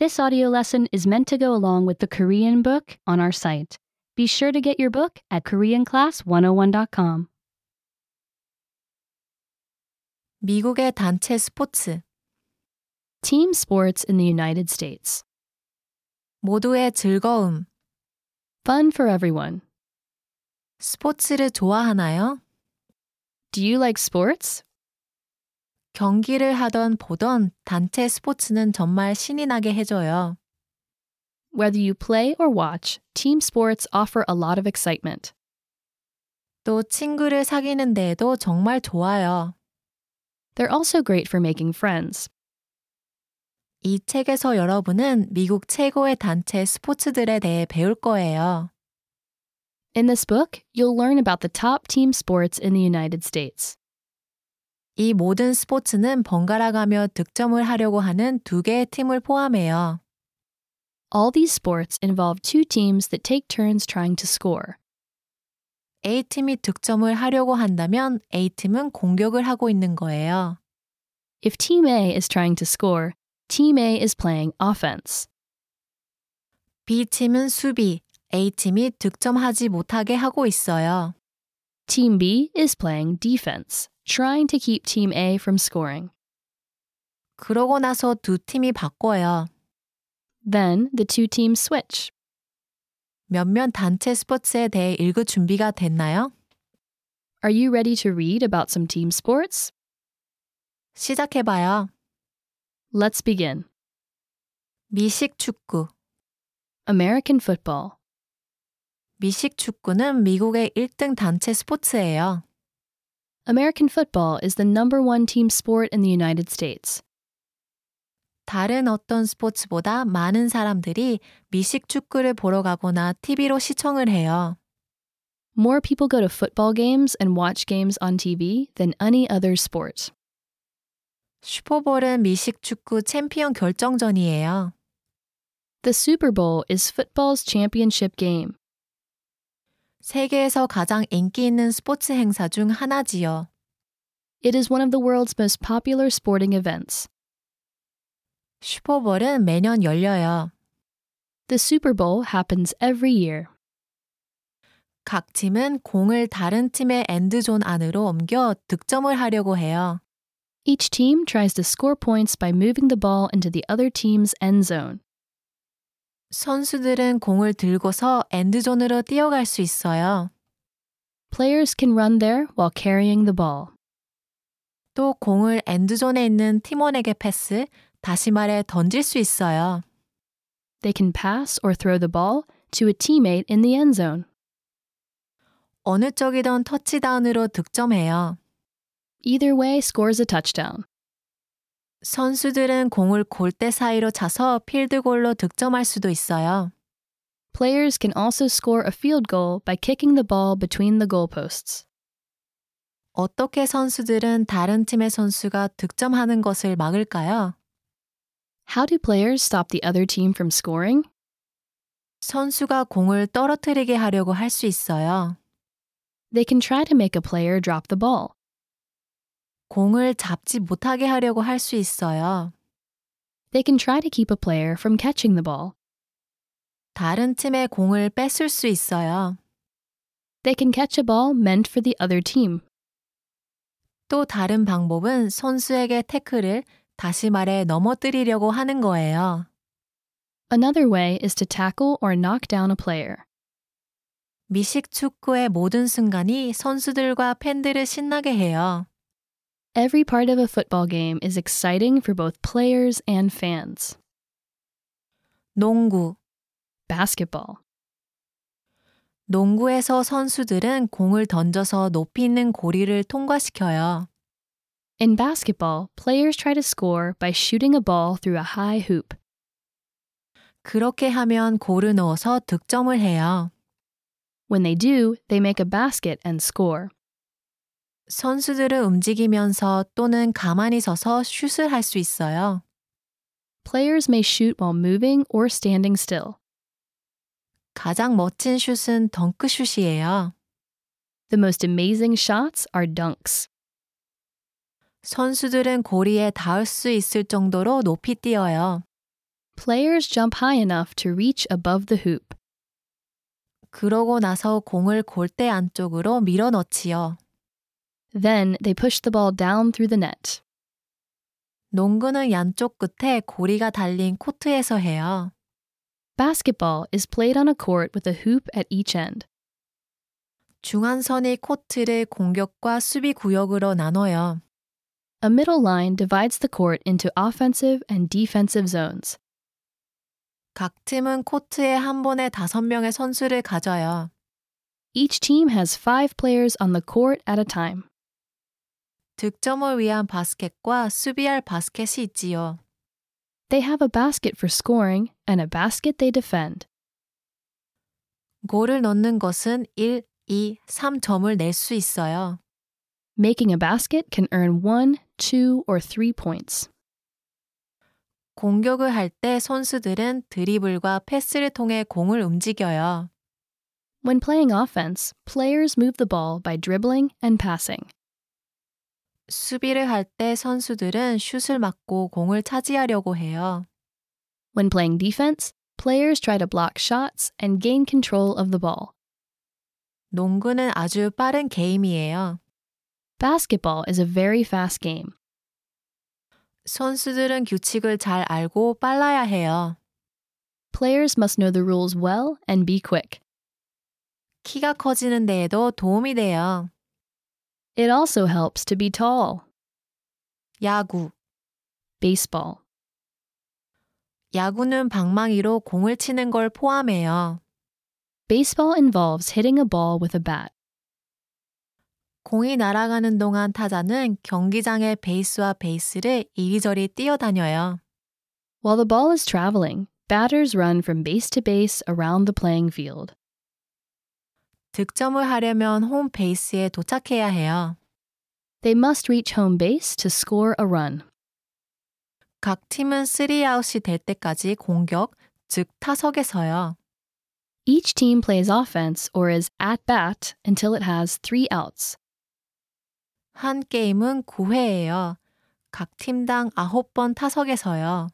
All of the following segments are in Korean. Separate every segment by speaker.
Speaker 1: This audio lesson is meant to go along with the Korean book on our site. Be sure to get your book at KoreanClass101.com.
Speaker 2: 미국의 단체 스포츠.
Speaker 1: Team sports in the United States.
Speaker 2: 모두의 즐거움.
Speaker 1: Fun for everyone.
Speaker 2: 스포츠를 좋아하나요?
Speaker 1: Do you like sports?
Speaker 2: 경기를 하던 보던 단체 스포츠는 정말 신이 나게 해줘요.
Speaker 1: Whether you play or watch, team sports offer a lot of excitement.
Speaker 2: 또 친구를 사귀는 데에도 정말 좋아요.
Speaker 1: They're also great for making friends.
Speaker 2: 이 책에서 여러분은 미국 최고의 단체 스포츠들에 대해 배울 거예요.
Speaker 1: In this book, you'll learn about the top team sports in the United States.
Speaker 2: 이 모든 스포츠는 번갈아 가며 득점을 하려고 하는 두 개의 팀을 포함해요.
Speaker 1: All these sports involve two teams that take turns trying to score.
Speaker 2: A팀이 득점을 하려고 한다면 A팀은 공격을 하고 있는 거예요.
Speaker 1: If Team A is trying to score, Team A is playing offense.
Speaker 2: B팀은 수비, A팀이 득점하지 못하게 하고 있어요.
Speaker 1: Team B is playing defense, trying to keep Team A from scoring.
Speaker 2: 그러고 나서 두 팀이 바꿔요.
Speaker 1: Then the two teams switch.
Speaker 2: 몇몇 단체 스포츠에 대해 읽을 준비가 됐나요?
Speaker 1: Are you ready to read about some team sports?
Speaker 2: 시작해봐요.
Speaker 1: Let's begin.
Speaker 2: 미식 축구.
Speaker 1: American football.
Speaker 2: 미식 축구는 미국의 1등 단체 스포츠예요.
Speaker 1: American football is the number one team sport in the United States.
Speaker 2: 다른 어떤 스포츠보다 많은 사람들이 미식 축구를 보러 가거나 TV로 시청을 해요.
Speaker 1: More people go to football games and watch games on TV than any other sport.
Speaker 2: 슈퍼볼은 미식 축구 챔피언 결정전이에요.
Speaker 1: The Super Bowl is football's championship game.
Speaker 2: 세계에서 가장 인기 있는 스포츠 행사 중 하나지요.
Speaker 1: It is one of the world's most popular sporting events.
Speaker 2: 슈퍼볼은 매년 열려요.
Speaker 1: The Super Bowl happens every year.
Speaker 2: 각 팀은 공을 다른 팀의 엔드존 안으로 옮겨 득점을 하려고 해요.
Speaker 1: Each team tries to score points by moving the ball into the other team's end zone.
Speaker 2: 선수들은 공을 들고서 엔드존으로 뛰어갈 수 있어요.
Speaker 1: Players can run there while carrying the ball.
Speaker 2: 또 공을 엔드존에 있는 팀원에게 패스, 다시 말해 던질 수 있어요.
Speaker 1: They can pass or throw the ball to a teammate in the end zone.
Speaker 2: 어느 쪽이든 터치다운으로 득점해요.
Speaker 1: Either way scores a touchdown.
Speaker 2: 선수들은 공을 골대 사이로 차서 필드골로 득점할 수도 있어요.
Speaker 1: Players can also score a field goal by kicking the ball between the goalposts.
Speaker 2: 어떻게 선수들은 다른 팀의 선수가 득점하는 것을 막을까요?
Speaker 1: How do players stop the other team from scoring?
Speaker 2: 선수가 공을 떨어뜨리게 하려고 할 수 있어요.
Speaker 1: They can try to make a player drop the ball.
Speaker 2: 공을 잡지 못하게 하려고 할 수 있어요.
Speaker 1: They can try to keep a player from catching the ball.
Speaker 2: 다른 팀의 공을 뺏을 수 있어요.
Speaker 1: They can catch a ball meant for the other team.
Speaker 2: 또 다른 방법은 선수에게 태클을 다시 말해 넘어뜨리려고 하는 거예요.
Speaker 1: Another way is to tackle or knock down a player.
Speaker 2: 미식 축구의 모든 순간이 선수들과 팬들을 신나게 해요.
Speaker 1: Every part of a football game is exciting for both players and fans.
Speaker 2: 농구.
Speaker 1: Basketball.
Speaker 2: 농구에서 선수들은 공을 던져서 높이 있는 고리를 통과시켜요.
Speaker 1: In basketball, players try to score by shooting a ball through a high hoop.
Speaker 2: 그렇게 하면 골을 넣어서 득점을 해요.
Speaker 1: When they do, they make a basket and score.
Speaker 2: 선수들은 움직이면서 또는 가만히 서서 슛을 할 수 있어요.
Speaker 1: Players may shoot while moving or standing still.
Speaker 2: 가장 멋진 슛은 덩크슛이에요.
Speaker 1: The most amazing shots are dunks.
Speaker 2: 선수들은 고리에 닿을 수 있을 정도로 높이 뛰어요.
Speaker 1: Players jump high enough to reach above the hoop.
Speaker 2: 그러고 나서 공을 골대 안쪽으로 밀어 넣지요.
Speaker 1: Then they push the ball down through the net.
Speaker 2: 농구는 양쪽 끝에 고리가 달린 코트에서 해요.
Speaker 1: Basketball is played on a court with a hoop at each end.
Speaker 2: 중앙선이 코트를 공격과 수비 구역으로 나눠요.
Speaker 1: A middle line divides the court into offensive and defensive zones.
Speaker 2: 각 팀은 코트에 한 번에 다섯 명의 선수를 가져요.
Speaker 1: Each team has five players on the court at a time.
Speaker 2: 득점을 위한 바스켓과 수비할 바스켓이 있지요.
Speaker 1: They have a basket for scoring and a basket they defend.
Speaker 2: 골을 넣는 것은 1, 2, 3점을 낼 수 있어요.
Speaker 1: Making a basket can earn one, two, or three points.
Speaker 2: 공격을 할 때 선수들은 드리블과 패스를 통해 공을 움직여요.
Speaker 1: When playing offense, players move the ball by dribbling and passing.
Speaker 2: 수비를 할 때 선수들은 슛을 맞고 공을 차지하려고 해요.
Speaker 1: When playing defense, players try to block shots and gain control of the ball.
Speaker 2: 농구는 아주 빠른 게임이에요.
Speaker 1: Basketball is a very fast game.
Speaker 2: 선수들은 규칙을 잘 알고 빨라야 해요.
Speaker 1: Players must know the rules well and be quick.
Speaker 2: 키가 커지는 데에도 도움이 돼요.
Speaker 1: It also helps to be tall.
Speaker 2: 야구.
Speaker 1: Baseball.
Speaker 2: 야구는 방망이로 공을 치는 걸 포함해요.
Speaker 1: Baseball involves hitting a ball with a bat.
Speaker 2: 공이 날아가는 동안 타자는 경기장의 베이스와 베이스를 이리저리 뛰어다녀요.
Speaker 1: While the ball is traveling, batters run from base to base around the playing field.
Speaker 2: 득점을 하려면 홈 베이스에 도착해야 해요.
Speaker 1: They must reach home base to score a run.
Speaker 2: 각 팀은 3아웃이 될 때까지 공격, 즉 타석에 서요.
Speaker 1: Each team plays offense or is at bat until it has three outs.
Speaker 2: 한 게임은 9회예요. 각 팀당 9번 타석에 서요.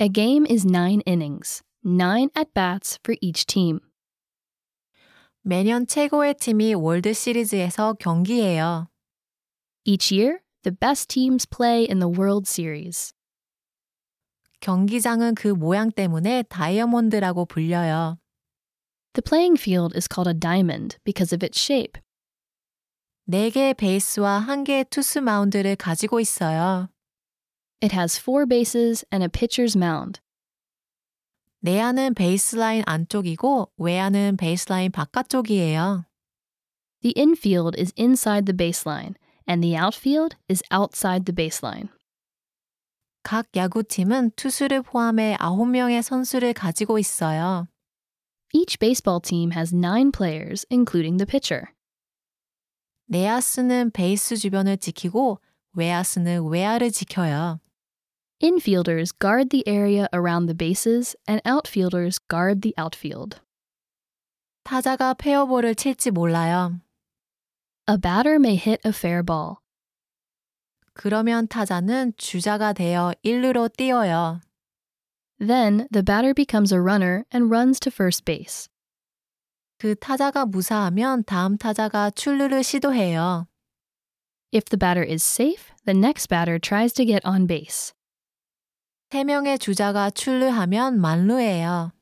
Speaker 1: A game is nine innings, nine at bats for each team.
Speaker 2: 매년 최고의 팀이 월드 시리즈에서 경기해요.
Speaker 1: Each year, the best teams play in the World Series.
Speaker 2: 경기장은 그 모양 때문에 다이아몬드라고 불려요.
Speaker 1: The playing field is called a diamond because of its shape.
Speaker 2: 4개의 베이스와 1개의 투수 마운드를 가지고 있어요.
Speaker 1: It has four bases and a pitcher's mound.
Speaker 2: 내야는 베이스라인 안쪽이고 외야는 베이스라인 바깥쪽이에요.
Speaker 1: The infield is inside the baseline, and the outfield is outside the baseline.
Speaker 2: 각 야구팀은 투수를 포함해 9명의 선수를 가지고 있어요.
Speaker 1: Each baseball team has nine players, including the pitcher.
Speaker 2: 내야수는 베이스 주변을 지키고 외야수는 외야를 지켜요.
Speaker 1: Infielders guard the area around the bases, and outfielders guard the outfield.
Speaker 2: 타자가 페어볼을 칠지 몰라요.
Speaker 1: A batter may hit a fair ball.
Speaker 2: 그러면 타자는 주자가 되어 1루로 뛰어요.
Speaker 1: Then the batter becomes a runner and runs to first base.
Speaker 2: 그 타자가 무사하면 다음 타자가 출루를 시도해요.
Speaker 1: If the batter is safe, the next batter tries to get on base.
Speaker 2: 3명의 주자가 출루하면 만루예요.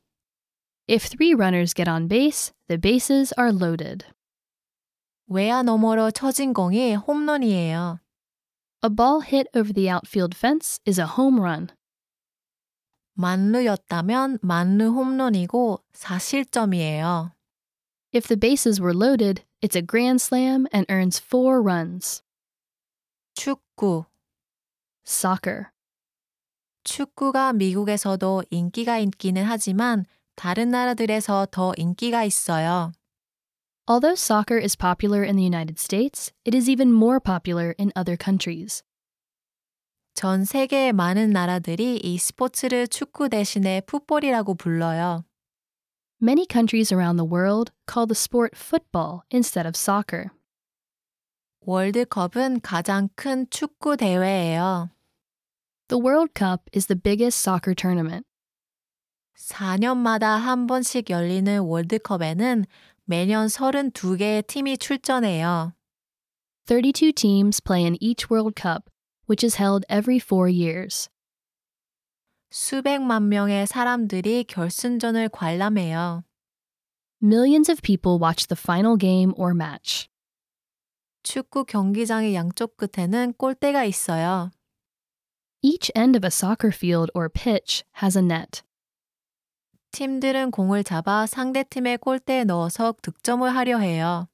Speaker 1: If three runners get on base, the bases are loaded.
Speaker 2: 외야 너머로 쳐진 공이 홈런이에요.
Speaker 1: A ball hit over the outfield fence is a home run.
Speaker 2: 만루였다면 만루 홈런이고 4실점이에요.
Speaker 1: If the bases were loaded, it's a grand slam and earns four runs.
Speaker 2: 축구.
Speaker 1: Soccer.
Speaker 2: 축구가 미국에서도 인기가 있기는 하지만 다른 나라들에서 더 인기가 있어요.
Speaker 1: Although soccer is popular in the United States, it is even more popular in other countries.
Speaker 2: 전 세계의 많은 나라들이 이 스포츠를 축구 대신에 풋볼이라고 불러요.
Speaker 1: Many countries around the world call the sport football instead of soccer.
Speaker 2: 월드컵은 가장 큰 축구 대회예요.
Speaker 1: The World Cup is the biggest soccer tournament.
Speaker 2: 4년마다 한 번씩 열리는 월드컵에는 매년 32개의 팀이 출전해요.
Speaker 1: 32 teams play in each World Cup, which is held every four years.
Speaker 2: 수백만 명의 사람들이 결승전을 관람해요.
Speaker 1: Millions of people watch the final game or match.
Speaker 2: 축구 경기장의 양쪽 끝에는 골대가 있어요.
Speaker 1: Each end of a soccer field or pitch has a net.
Speaker 2: 팀들은 공을 잡아 상대팀의 골대에 넣어서 득점을 하려 해요.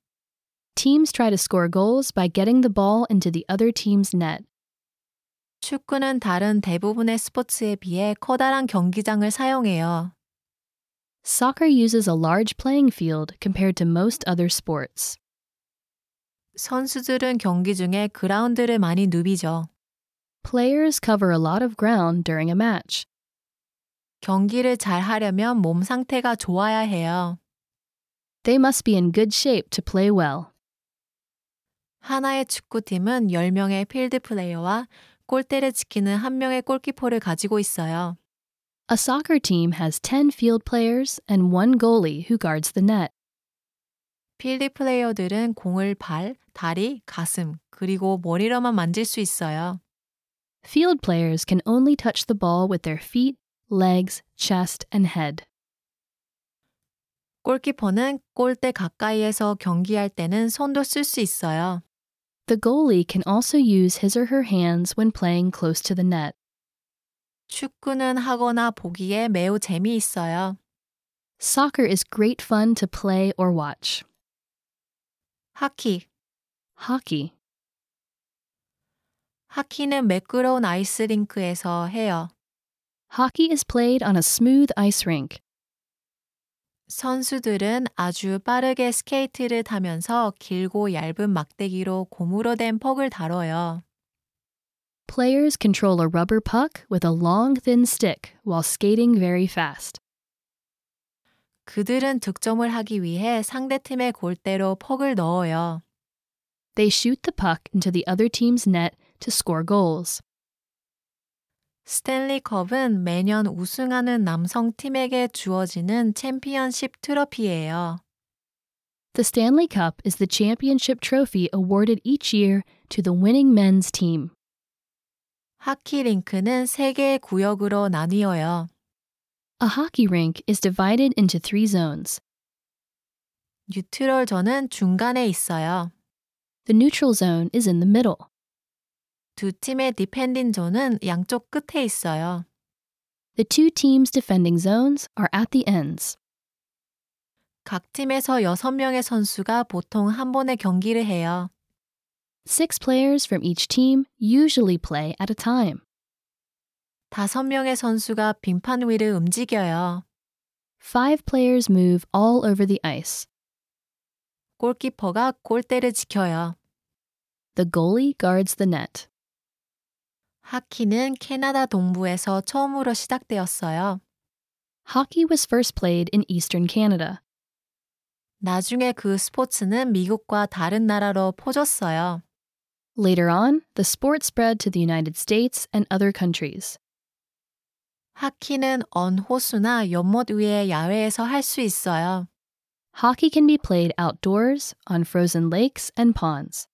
Speaker 1: Teams try to score goals by getting the ball into the other team's net.
Speaker 2: 축구는 다른 대부분의 스포츠에 비해 커다란 경기장을 사용해요.
Speaker 1: Soccer uses a large playing field compared to most other sports.
Speaker 2: 선수들은 경기 중에 그라운드를 많이 누비죠.
Speaker 1: Players cover a lot of ground during a match.
Speaker 2: 경기를 잘 하려면 몸 상태가 좋아야 해요.
Speaker 1: They must be in good shape to play well.
Speaker 2: 하나의 축구팀은 10명의 필드 플레이어와 골대를 지키는 한 명의 골키퍼를 가지고 있어요.
Speaker 1: A soccer team has 10 field players and one goalie who guards the net.
Speaker 2: 필드 플레이어들은 공을 발, 다리, 가슴, 그리고 머리로만 만질 수 있어요.
Speaker 1: Field players can only touch the ball with their feet, legs, chest, and head.
Speaker 2: 골키퍼는 골대 가까이에서 경기할 때는 손도 쓸 수 있어요.
Speaker 1: The goalie can also use his or her hands when playing close to the net.
Speaker 2: 축구는 하거나 보기에 매우 재미있어요.
Speaker 1: Soccer is great fun to play or watch.
Speaker 2: 하키.
Speaker 1: Hockey.
Speaker 2: 하키는 매끄러운 아이스링크에서 해요.
Speaker 1: Hockey is played on a smooth ice rink.
Speaker 2: 선수들은 아주 빠르게 스케이트를 타면서 길고 얇은 막대기로 고무로 된 퍽을 다뤄요.
Speaker 1: Players control a rubber puck with a long, thin stick while skating very fast.
Speaker 2: 그들은 득점을 하기 위해 상대팀의 골대로 퍽을 넣어요.
Speaker 1: They shoot the puck into the other team's net to score goals.
Speaker 2: 스탠리 컵은 매년 우승하는 남성 팀에게 주어지는 챔피언십 트로피예요.
Speaker 1: The Stanley Cup is the championship trophy awarded each year to the winning men's team.
Speaker 2: 하키 링크는 세 개의 구역으로 나뉘어요.
Speaker 1: A hockey rink is divided into three zones.
Speaker 2: 뉴트럴 존은 중간에 있어요.
Speaker 1: The neutral zone is in the middle.
Speaker 2: 두 팀의 디펜딩 존은 양쪽 끝에 있어요.
Speaker 1: The two teams' defending zones are at the ends.
Speaker 2: 각 팀에서 6명의 선수가 보통 한 번에 경기를 해요.
Speaker 1: Six players from each team usually play at a time.
Speaker 2: 다섯 명의 선수가 빙판 위를 움직여요.
Speaker 1: Five players move all over the ice.
Speaker 2: 골키퍼가 골대를 지켜요.
Speaker 1: The goalie guards the net.
Speaker 2: 하키는 캐나다 동부에서 처음으로 시작되었어요.
Speaker 1: Hockey was first played in eastern Canada.
Speaker 2: 나중에 그 스포츠는 미국과 다른 나라로 퍼졌어요.
Speaker 1: Later on, the sport spread to the United States and other countries.
Speaker 2: 하키는 언 호수나 연못 위에 야외에서 할 수 있어요.
Speaker 1: Hockey can be played outdoors, on frozen lakes and ponds.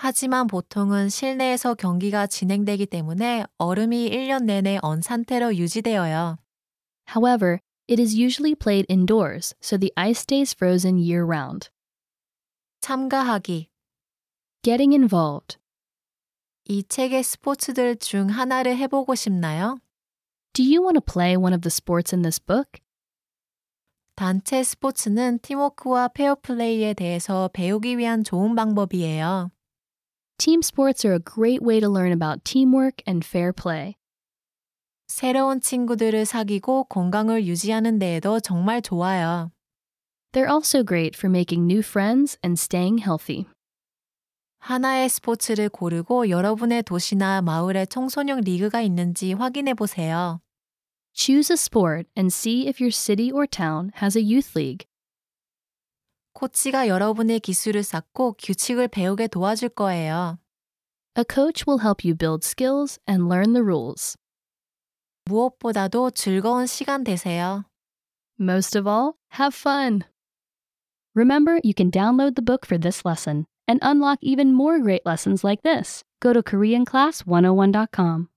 Speaker 2: 하지만 보통은 실내에서 경기가 진행되기 때문에 얼음이 1년 내내 언 상태로 유지되어요.
Speaker 1: However, it is usually played indoors, so the ice stays frozen year round.
Speaker 2: 참가하기.
Speaker 1: Getting involved.
Speaker 2: 이 책의 스포츠들 중 하나를 해보고 싶나요?
Speaker 1: Do you want to play one of the sports in this book?
Speaker 2: 단체 스포츠는 팀워크와 페어플레이에 대해서 배우기 위한 좋은 방법이에요.
Speaker 1: Team sports are a great way to learn about teamwork and fair play.
Speaker 2: 새로운 친구들을 사귀고 건강을 유지하는 데에도 정말 좋아요.
Speaker 1: They're also great for making new friends and staying healthy.
Speaker 2: 하나의 스포츠를 고르고 여러분의 도시나 마을에 청소년 리그가 있는지 확인해 보세요.
Speaker 1: Choose a sport and see if your city or town has a youth league.
Speaker 2: 코치가 여러분의 기술을 쌓고 규칙을 배우게 도와줄 거예요.
Speaker 1: A coach will help you build skills and learn the rules.
Speaker 2: 무엇보다도 즐거운 시간 되세요.
Speaker 1: Most of all, have fun. Remember, you can download the book for this lesson and unlock even more great lessons like this. Go to KoreanClass101.com.